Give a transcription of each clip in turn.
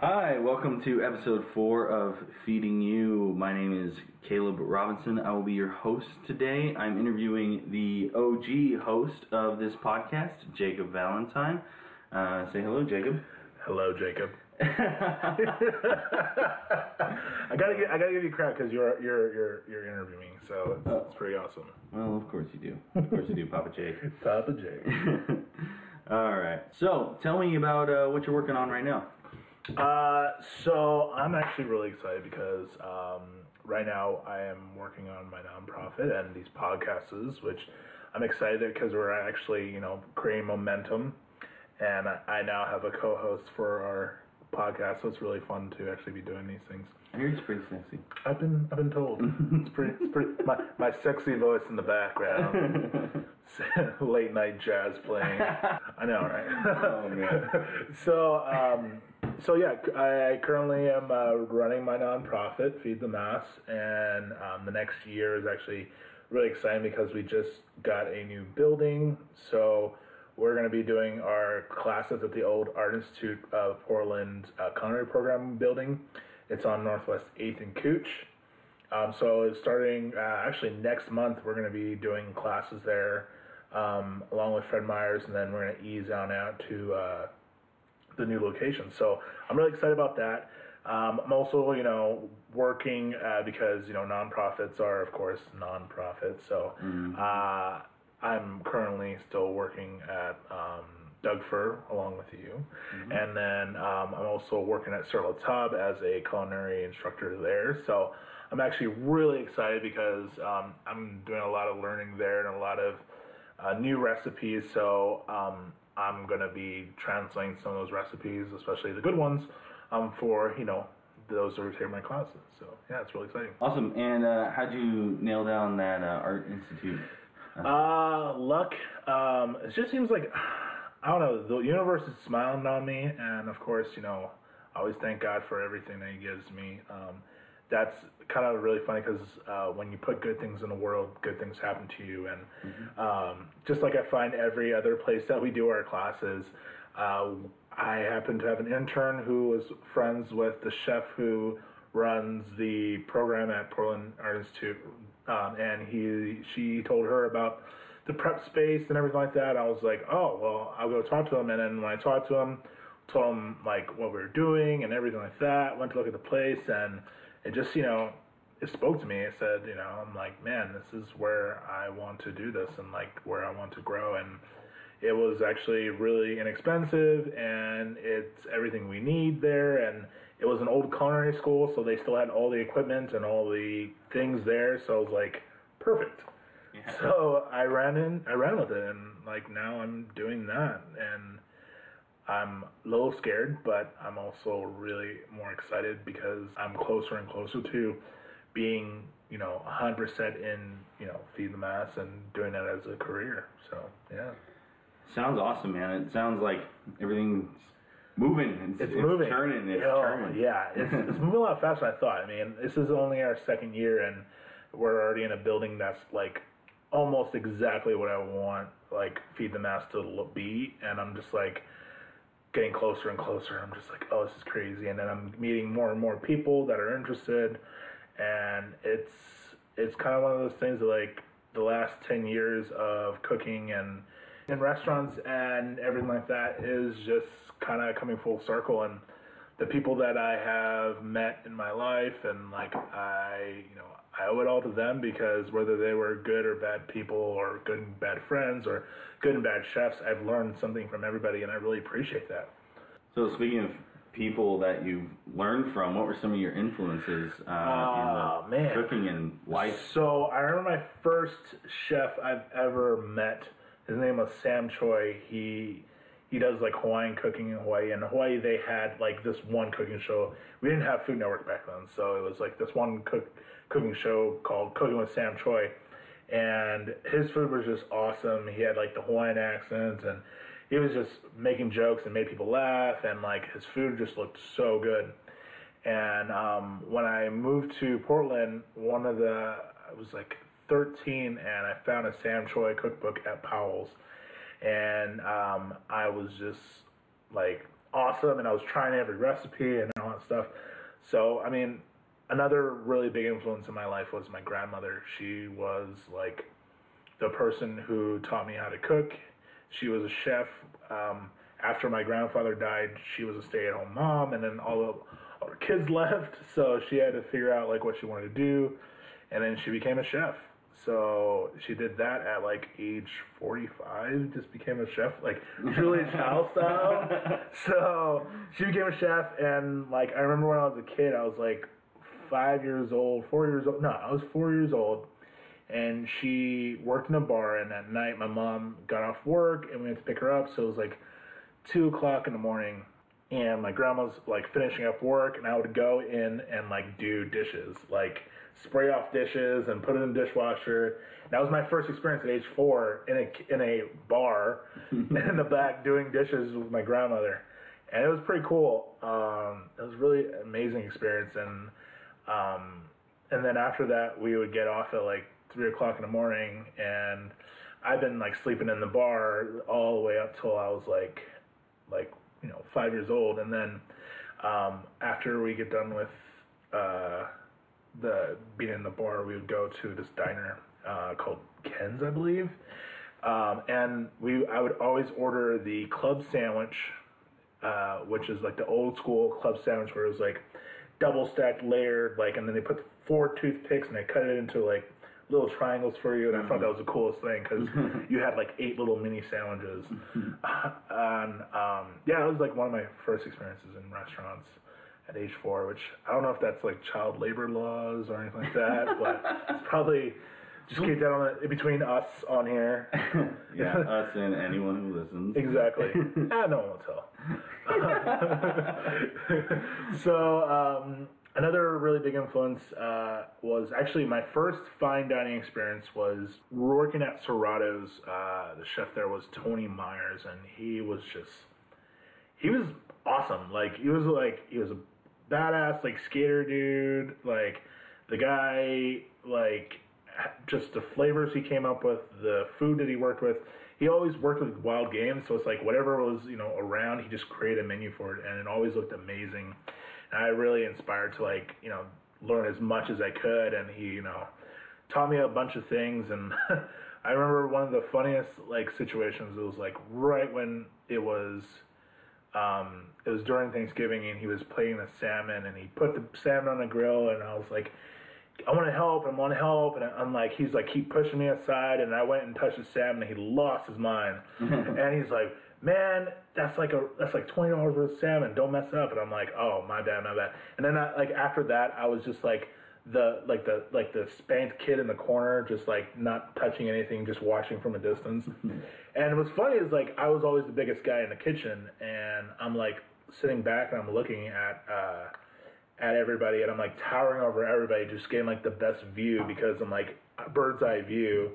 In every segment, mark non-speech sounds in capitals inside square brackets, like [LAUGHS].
Hi, welcome to episode four of Feeding You. My name is Caleb Robinson. I will be your host today. I'm interviewing the OG host of this podcast, Jacob Valentine. Uh, say hello, Jacob. Hello, Jacob. [LAUGHS] I gotta give, I gotta give you credit because you're you're you're you're interviewing, so it's, it's pretty awesome. Well, of course you do. Of course you do, Papa Jake. [LAUGHS] Papa Jake. [LAUGHS] All right. So, tell me about uh, what you're working on right now. Uh, so I'm actually really excited because um, right now I am working on my nonprofit and these podcasts, which I'm excited because we're actually you know creating momentum, and I, I now have a co-host for our podcast, so it's really fun to actually be doing these things. I hear it's pretty sexy. I've been I've been told [LAUGHS] it's pretty it's pretty my, my sexy voice in the background, [LAUGHS] late night jazz playing. I know, right? [LAUGHS] Oh, man. so um, so yeah, I currently am uh, running my nonprofit, Feed the Mass, and um, the next year is actually really exciting because we just got a new building. So we're going to be doing our classes at the old Art Institute of Portland uh, Culinary Program building. It's on Northwest 8th and Couch. Um, so starting uh, actually next month, we're going to be doing classes there um, along with Fred Meyers, and then we're going to ease on out to uh, the new location. So I'm really excited about that. Um, I'm also, you know, working uh, because you know nonprofits are, of course, nonprofits. So uh, I'm currently still working at um, Doug Fir along with you, and then um, I'm also working at La Tub as a culinary instructor there. So I'm actually really excited because um, I'm doing a lot of learning there and a lot of uh, new recipes. So um, I'm gonna be translating some of those recipes, especially the good ones, um, for you know those who take my classes. So yeah, it's really exciting. Awesome. And uh, how'd you nail down that uh, Art Institute? Uh, luck. Um, it just seems like I don't know. The universe is smiling on me, and of course, you know, I always thank God for everything that He gives me. Um, that's kind of really funny because uh, when you put good things in the world, good things happen to you. And um, just like I find every other place that we do our classes, uh, I happen to have an intern who was friends with the chef who runs the program at Portland Art Institute, um, and he she told her about the prep space and everything like that. I was like, oh well, I'll go talk to him. And then when I talked to him, told him like what we were doing and everything like that. Went to look at the place, and it just you know it spoke to me. It said, you know, I'm like, man, this is where I want to do this and like where I want to grow. And it was actually really inexpensive and it's everything we need there. And it was an old culinary school, so they still had all the equipment and all the things there. So I was like, perfect. So I ran in, I ran with it, and like now I'm doing that, and I'm a little scared, but I'm also really more excited because I'm closer and closer to being, you know, 100% in, you know, Feed the Mass and doing that as a career. So, yeah. Sounds awesome, man. It sounds like everything's moving. It's, It's, moving. turning. It's Oh, turning. Yeah, it's, [LAUGHS] it's moving a lot faster than I thought. I mean, this is only our second year, and we're already in a building that's like almost exactly what I want, like Feed the Mass to be. And I'm just like getting closer and closer. I'm just like, oh, this is crazy. And then I'm meeting more and more people that are interested, and it's it's kind of one of those things that like the last 10 years of cooking and in restaurants and everything like that is just kind of coming full circle and the people that I have met in my life and like I you know I owe it all to them because whether they were good or bad people or good and bad friends or good and bad chefs I've learned something from everybody and I really appreciate that. So speaking of people that you've learned from, what were some of your influences uh, Oh, in the man. cooking and life? So I remember my first chef I've ever met. His name was Sam Choi. He he does like Hawaiian cooking in Hawaii. In Hawaii, they had like this one cooking show. We didn't have Food Network back then, so it was like this one cook cooking show called Cooking with Sam Choi, and his food was just awesome. He had like the Hawaiian accents and. He was just making jokes and made people laugh, and like his food just looked so good. And um, when I moved to Portland, one of the I was like 13, and I found a Sam Choi cookbook at Powell's, and um, I was just like awesome, and I was trying every recipe and all that stuff. So I mean, another really big influence in my life was my grandmother. She was like the person who taught me how to cook. She was a chef. Um, after my grandfather died, she was a stay-at-home mom, and then all of kids [LAUGHS] left, so she had to figure out like what she wanted to do, and then she became a chef. So she did that at like age 45, just became a chef, like [LAUGHS] Julia Child style. So she became a chef, and like I remember when I was a kid, I was like five years old, four years old. No, I was four years old, and she worked in a bar. And at night, my mom got off work, and we had to pick her up. So it was like two o'clock in the morning, and my grandma's like finishing up work, and I would go in and like do dishes, like spray off dishes and put it in the dishwasher. That was my first experience at age four in a in a bar [LAUGHS] in the back doing dishes with my grandmother, and it was pretty cool. Um, it was really amazing experience, and um, and then after that we would get off at like three o'clock in the morning, and I've been like sleeping in the bar all the way up till I was like like you know five years old, and then um, after we get done with uh, the being in the bar, we would go to this diner uh, called Ken's, I believe, um, and we I would always order the club sandwich, uh, which is like the old school club sandwich where it was like double stacked layered, like, and then they put four toothpicks and they cut it into like little triangles for you, and I thought that was the coolest thing because [LAUGHS] you had like eight little mini sandwiches. [LAUGHS] [LAUGHS] and um, yeah, it was like one of my first experiences in restaurants at age four, which I don't know if that's like child labor laws or anything like that, [LAUGHS] but it's probably just keep that on the, between us on here. [LAUGHS] yeah, us and anyone who listens. Exactly. [LAUGHS] ah, no one will tell. so um, another really big influence uh, was actually my first fine dining experience was working at Serratto's. Uh, the chef there was Tony Myers, and he was just he was awesome. Like he was like he was a badass like skater dude. Like the guy like just the flavors he came up with, the food that he worked with. He always worked with wild games, so it's like whatever was you know around, he just created a menu for it, and it always looked amazing. And I really inspired to like you know learn as much as I could, and he you know taught me a bunch of things. And [LAUGHS] I remember one of the funniest like situations. It was like right when it was um, it was during Thanksgiving and he was plating the salmon and he put the salmon on the grill and I was like, I want to help, I want to help, and I'm like, he's like, keep pushing me aside, and I went and touched the salmon, and he lost his mind, [LAUGHS] and he's like, man, that's like a that's like twenty dollars worth of salmon, don't mess it up, and I'm like, oh my bad, my bad, and then I, like after that, I was just like the like the like the spanked kid in the corner, just like not touching anything, just watching from a distance. [LAUGHS] and what's funny is like I was always the biggest guy in the kitchen, and I'm like sitting back and I'm looking at uh, at everybody, and I'm like towering over everybody, just getting like the best view because I'm like a bird's eye view.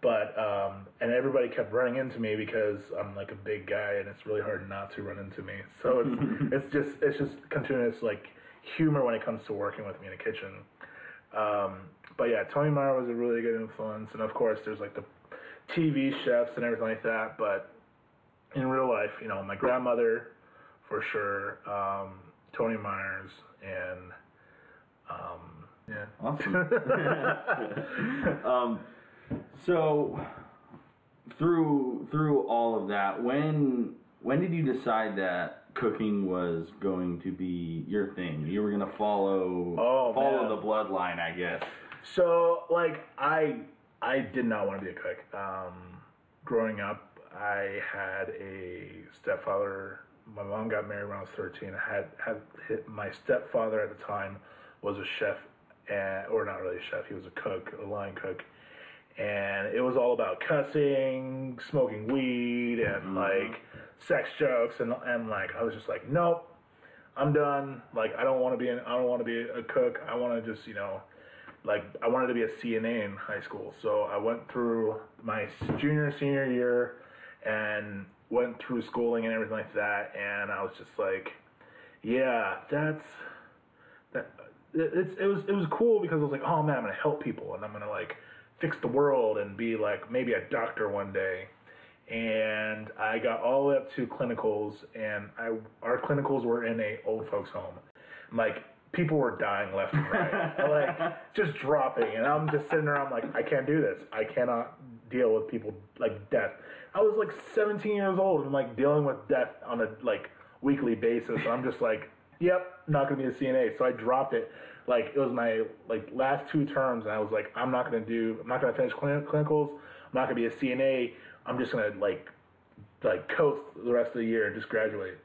But um, and everybody kept running into me because I'm like a big guy, and it's really hard not to run into me. So it's [LAUGHS] it's just it's just continuous like humor when it comes to working with me in the kitchen. Um, but yeah, Tony Meyer was a really good influence, and of course, there's like the TV chefs and everything like that. But in real life, you know, my grandmother, for sure, um, Tony Myers, and um, yeah. Awesome. [LAUGHS] um, so through through all of that, when when did you decide that cooking was going to be your thing? You were gonna follow Oh, follow man. the bloodline, I guess. So like I I did not want to be a cook. Um, growing up, I had a stepfather. My mom got married when I was thirteen. I had had my stepfather at the time was a chef, and, or not really a chef. He was a cook, a line cook, and it was all about cussing, smoking weed, and Mhm. like sex jokes, and and like I was just like, nope. I'm done. Like I don't want to be an, I don't want to be a cook. I want to just you know like I wanted to be a CNA in high school. So I went through my junior senior year and went through schooling and everything like that and I was just like yeah, that's that it, it's it was it was cool because I was like, "Oh man, I'm to help people and I'm to like fix the world and be like maybe a doctor one day." and I got all the way up to clinicals, and I our clinicals were in a old folks home, like people were dying left and right, [LAUGHS] like just dropping, and I'm just sitting there. I'm like, I can't do this. I cannot deal with people like death. I was like 17 years old and like dealing with death on a like weekly basis. And I'm just like, yep, not gonna be a CNA. So I dropped it. Like it was my like last two terms, and I was like, I'm not gonna do. I'm not gonna finish clin- clinicals. I'm not gonna be a CNA. I'm just gonna like like coast the rest of the year and just graduate.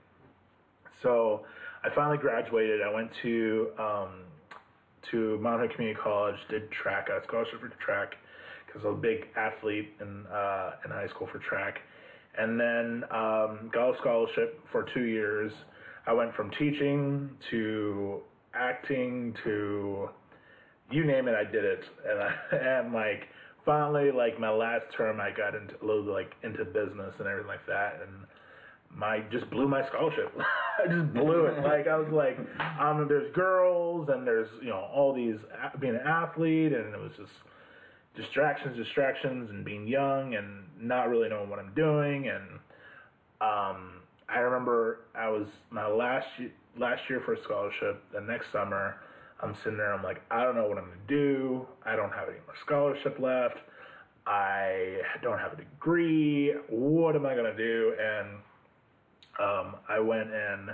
So I finally graduated. I went to um, to Mount Hood Community College, did track, got a scholarship for track because I was a big athlete in uh, in high school for track, and then um, got a scholarship for two years. I went from teaching to acting to you name it, I did it, and I, [LAUGHS] and like finally like my last term, I got into like into business and everything like that, and my just blew my scholarship. [LAUGHS] I just blew it. Like I was like, um, there's girls and there's you know all these being an athlete, and it was just distractions, distractions, and being young and not really knowing what I'm doing. And um, I remember I was my last year, last year for a scholarship. The next summer, I'm sitting there. I'm like, I don't know what I'm gonna do. I don't have any more scholarship left. I don't have a degree. What am I gonna do? And um, I went and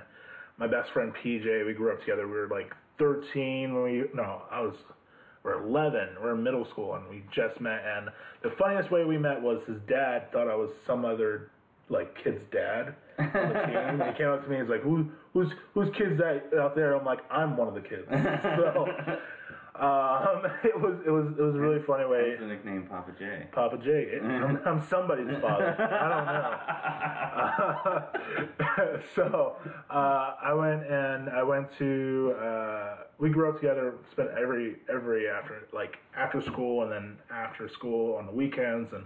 my best friend PJ. We grew up together. We were like 13 when we no, I was we're 11. We're in middle school and we just met. And the funniest way we met was his dad thought I was some other like kid's dad [LAUGHS] on the team. And he came up to me. and He's like, "Who who's who's kids that out there?" I'm like, "I'm one of the kids." [LAUGHS] So um, [LAUGHS] it was it was it was a really funny way. What's the nickname Papa J? Papa J. I'm, I'm somebody's father. I don't know. so uh, I went and I went to. Uh, we grew up together. Spent every every after like after school and then after school on the weekends and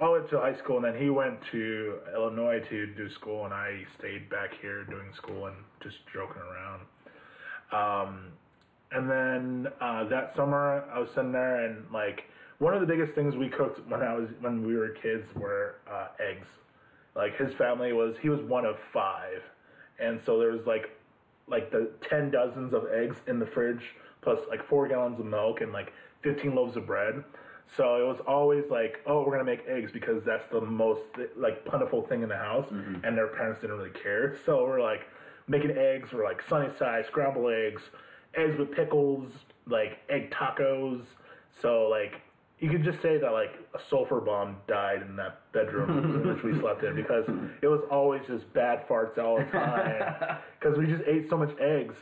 all went to high school. And then he went to Illinois to do school, and I stayed back here doing school and just joking around. Um, and then uh, that summer, I was sitting there, and like one of the biggest things we cooked when I was when we were kids were uh, eggs. Like his family was, he was one of five, and so there was like like the ten dozens of eggs in the fridge, plus like four gallons of milk and like fifteen loaves of bread. So it was always like, oh, we're gonna make eggs because that's the most like plentiful thing in the house, and their parents didn't really care. So we're like making eggs. We're like sunny side scrambled eggs, eggs with pickles, like egg tacos. So like you could just say that like a sulfur bomb died in that bedroom in which we [LAUGHS] slept in because it was always just bad farts all the time [LAUGHS] because we just ate so much eggs.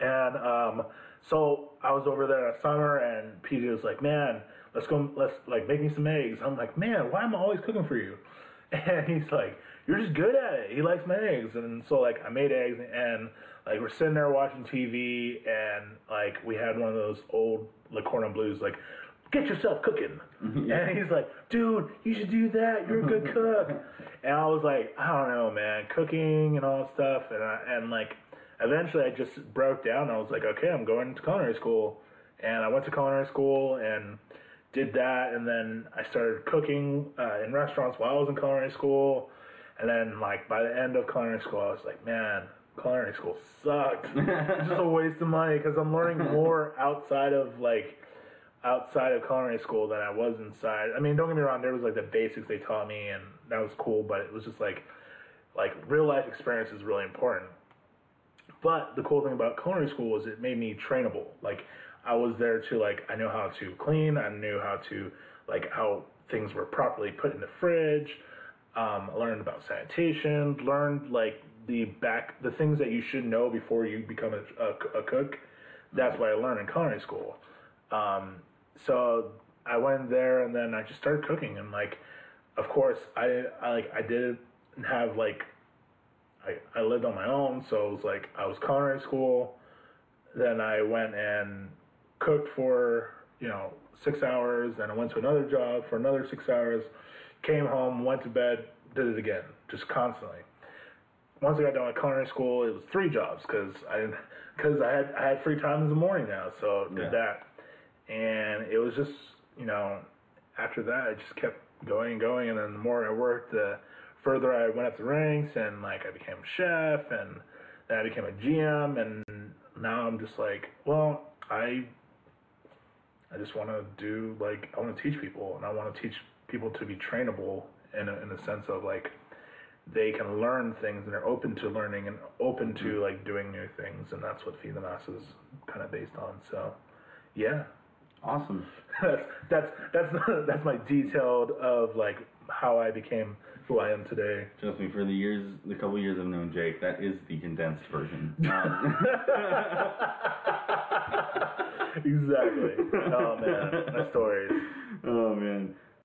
And um, so I was over there that summer, and PJ was like, "Man, let's go, let's like make me some eggs." I'm like, "Man, why am I always cooking for you?" [LAUGHS] And he's like, "You're just good at it." He likes my eggs, and so like I made eggs, and like we're sitting there watching TV, and like we had one of those old Le Cordon Bleus, like. Get yourself cooking, [LAUGHS] and he's like, "Dude, you should do that. You're a good [LAUGHS] cook." and I was like, "I don't know, man, cooking and all that stuff." And I, and like, eventually I just broke down. And I was like, okay, I'm going to culinary school, and I went to culinary school and did that, and then I started cooking uh, in restaurants while I was in culinary school, and then like by the end of culinary school, I was like, man, culinary school sucked. [LAUGHS] it's just a waste of money because I'm learning [LAUGHS] more outside of like outside of culinary school than I was inside. I mean, don't get me wrong, there was like the basics they taught me, and that was cool, but it was just like like real life experience is really important. But the cool thing about culinary school was it made me trainable. Like I was there to like I knew how to clean, I knew how to like how things were properly put in the fridge. Um, learned about sanitation, learned like the back the things that you should know before you become a, a, a cook. That's what I learned in culinary school. Um, so I went there and then I just started cooking and like, of course I, I like I didn't have like I, I lived on my own, so it was like I was culinary school. Then I went and cooked for you know six hours. Then I went to another job for another six hours. Came home, went to bed, did it again, just constantly. Once I got done with culinary school, it was three jobs because I because I had I had free time in the morning now, so did Yeah. that. And it was just you know after that I just kept going and going, and then the more I worked, the further I went up the ranks, and like I became chef, and then I became a GM, and now I'm just like, well, I I just want to do like I want to teach people, and I want to teach people to be trainable in a, in a sense of like they can learn things and they're open to learning and open to like doing new things, and that's what Feed the Masses kind of based on. So, yeah, Awesome. [LAUGHS] that's that's that's [LAUGHS] that's my detailed of like how I became who I am today. Trust me, for the years, the couple years I've known Jake, that is the condensed version. [LAUGHS] Um, exactly. [LAUGHS] Oh man, my stories. oh man.